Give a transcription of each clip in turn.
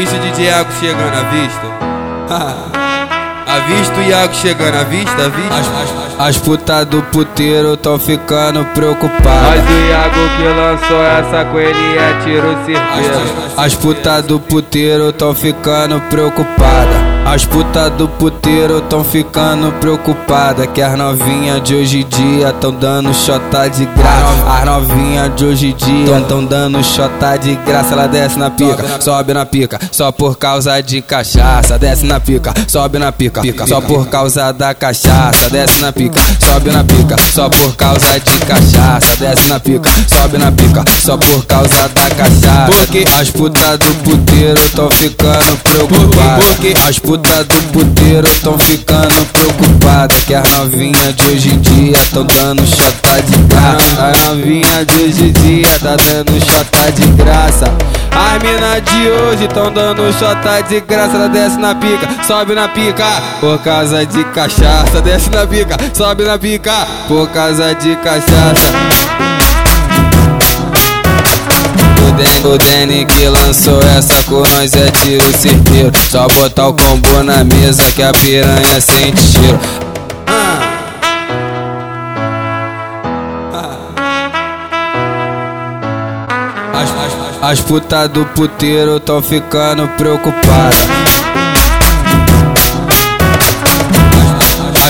Avista o DJ Iago chegando, avista. Avista o Iago chegando, avista, avista. As, as, as putas do puteiro tão ficando preocupadas. Mas o Iago que lançou essa com ele é tiro certeiro. As, as putas do puteiro tão ficando preocupadas. As putas do puteiro tão ficando preocupada Que as novinhas de hoje em dia tão dando chota de graça. As novinhas de hoje em dia tão dando chota de graça. Ela desce na pica, sobe na pica Só por causa de cachaça. Desce na pica, sobe na pica Só por causa da cachaça. Desce na pica, sobe na pica Só por causa de cachaça. Desce na pica, sobe na pica Só por causa da cachaça. Porque as putas do puteiro tão ficando preocupadas Porque as puta do puteiro tão ficando preocupada Que as novinhas de hoje em dia tão dando chota de graça. As novinhas de hoje em dia tá dando chota de graça. As mina de hoje tão dando chota de graça. Ela desce na pica, sobe na pica Por causa de cachaça. Desce na pica, sobe na pica Por causa de cachaça o Danny que lançou essa com nós é tiro certeiro Só botar o combo na mesa que a piranha sente cheiro As, as, as putas do puteiro tão ficando preocupadas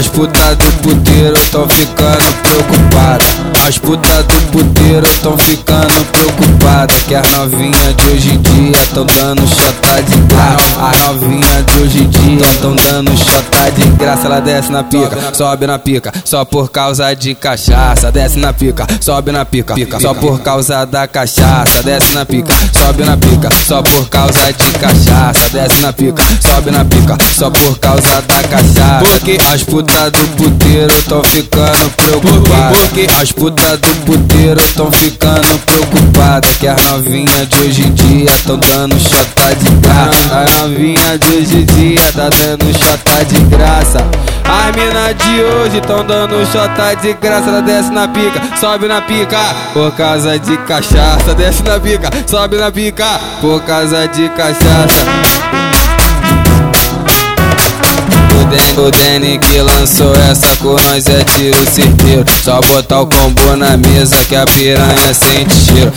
As putas do puteiro tão ficando preocupada. As putas do puteiro tão ficando preocupada. Que as novinhas de hoje em dia tão dando chota de graça. As novinhas de hoje em dia tão dando chota de graça. Ela desce na pica, sobe na pica, só por causa de cachaça. Desce na pica, sobe na pica, só por causa da cachaça. Desce na pica, sobe na pica, só por causa de cachaça. Desce na pica, sobe na pica, só por causa da cachaça. Porque as putas do puteiro tão ficando preocupada Porque as putas do puteiro tão ficando preocupada Que as novinhas de hoje em dia tão dando chota de graça As novinhas de hoje em dia tá dando chota de graça. As mina de hoje tão dando chota de graça. Ela desce na pica, sobe na pica Por causa de cachaça. Desce na pica, sobe na pica Por causa de cachaça. O Danny que lançou essa com nós é tiro certeiro Só botar o combo na mesa que a piranha sente cheiro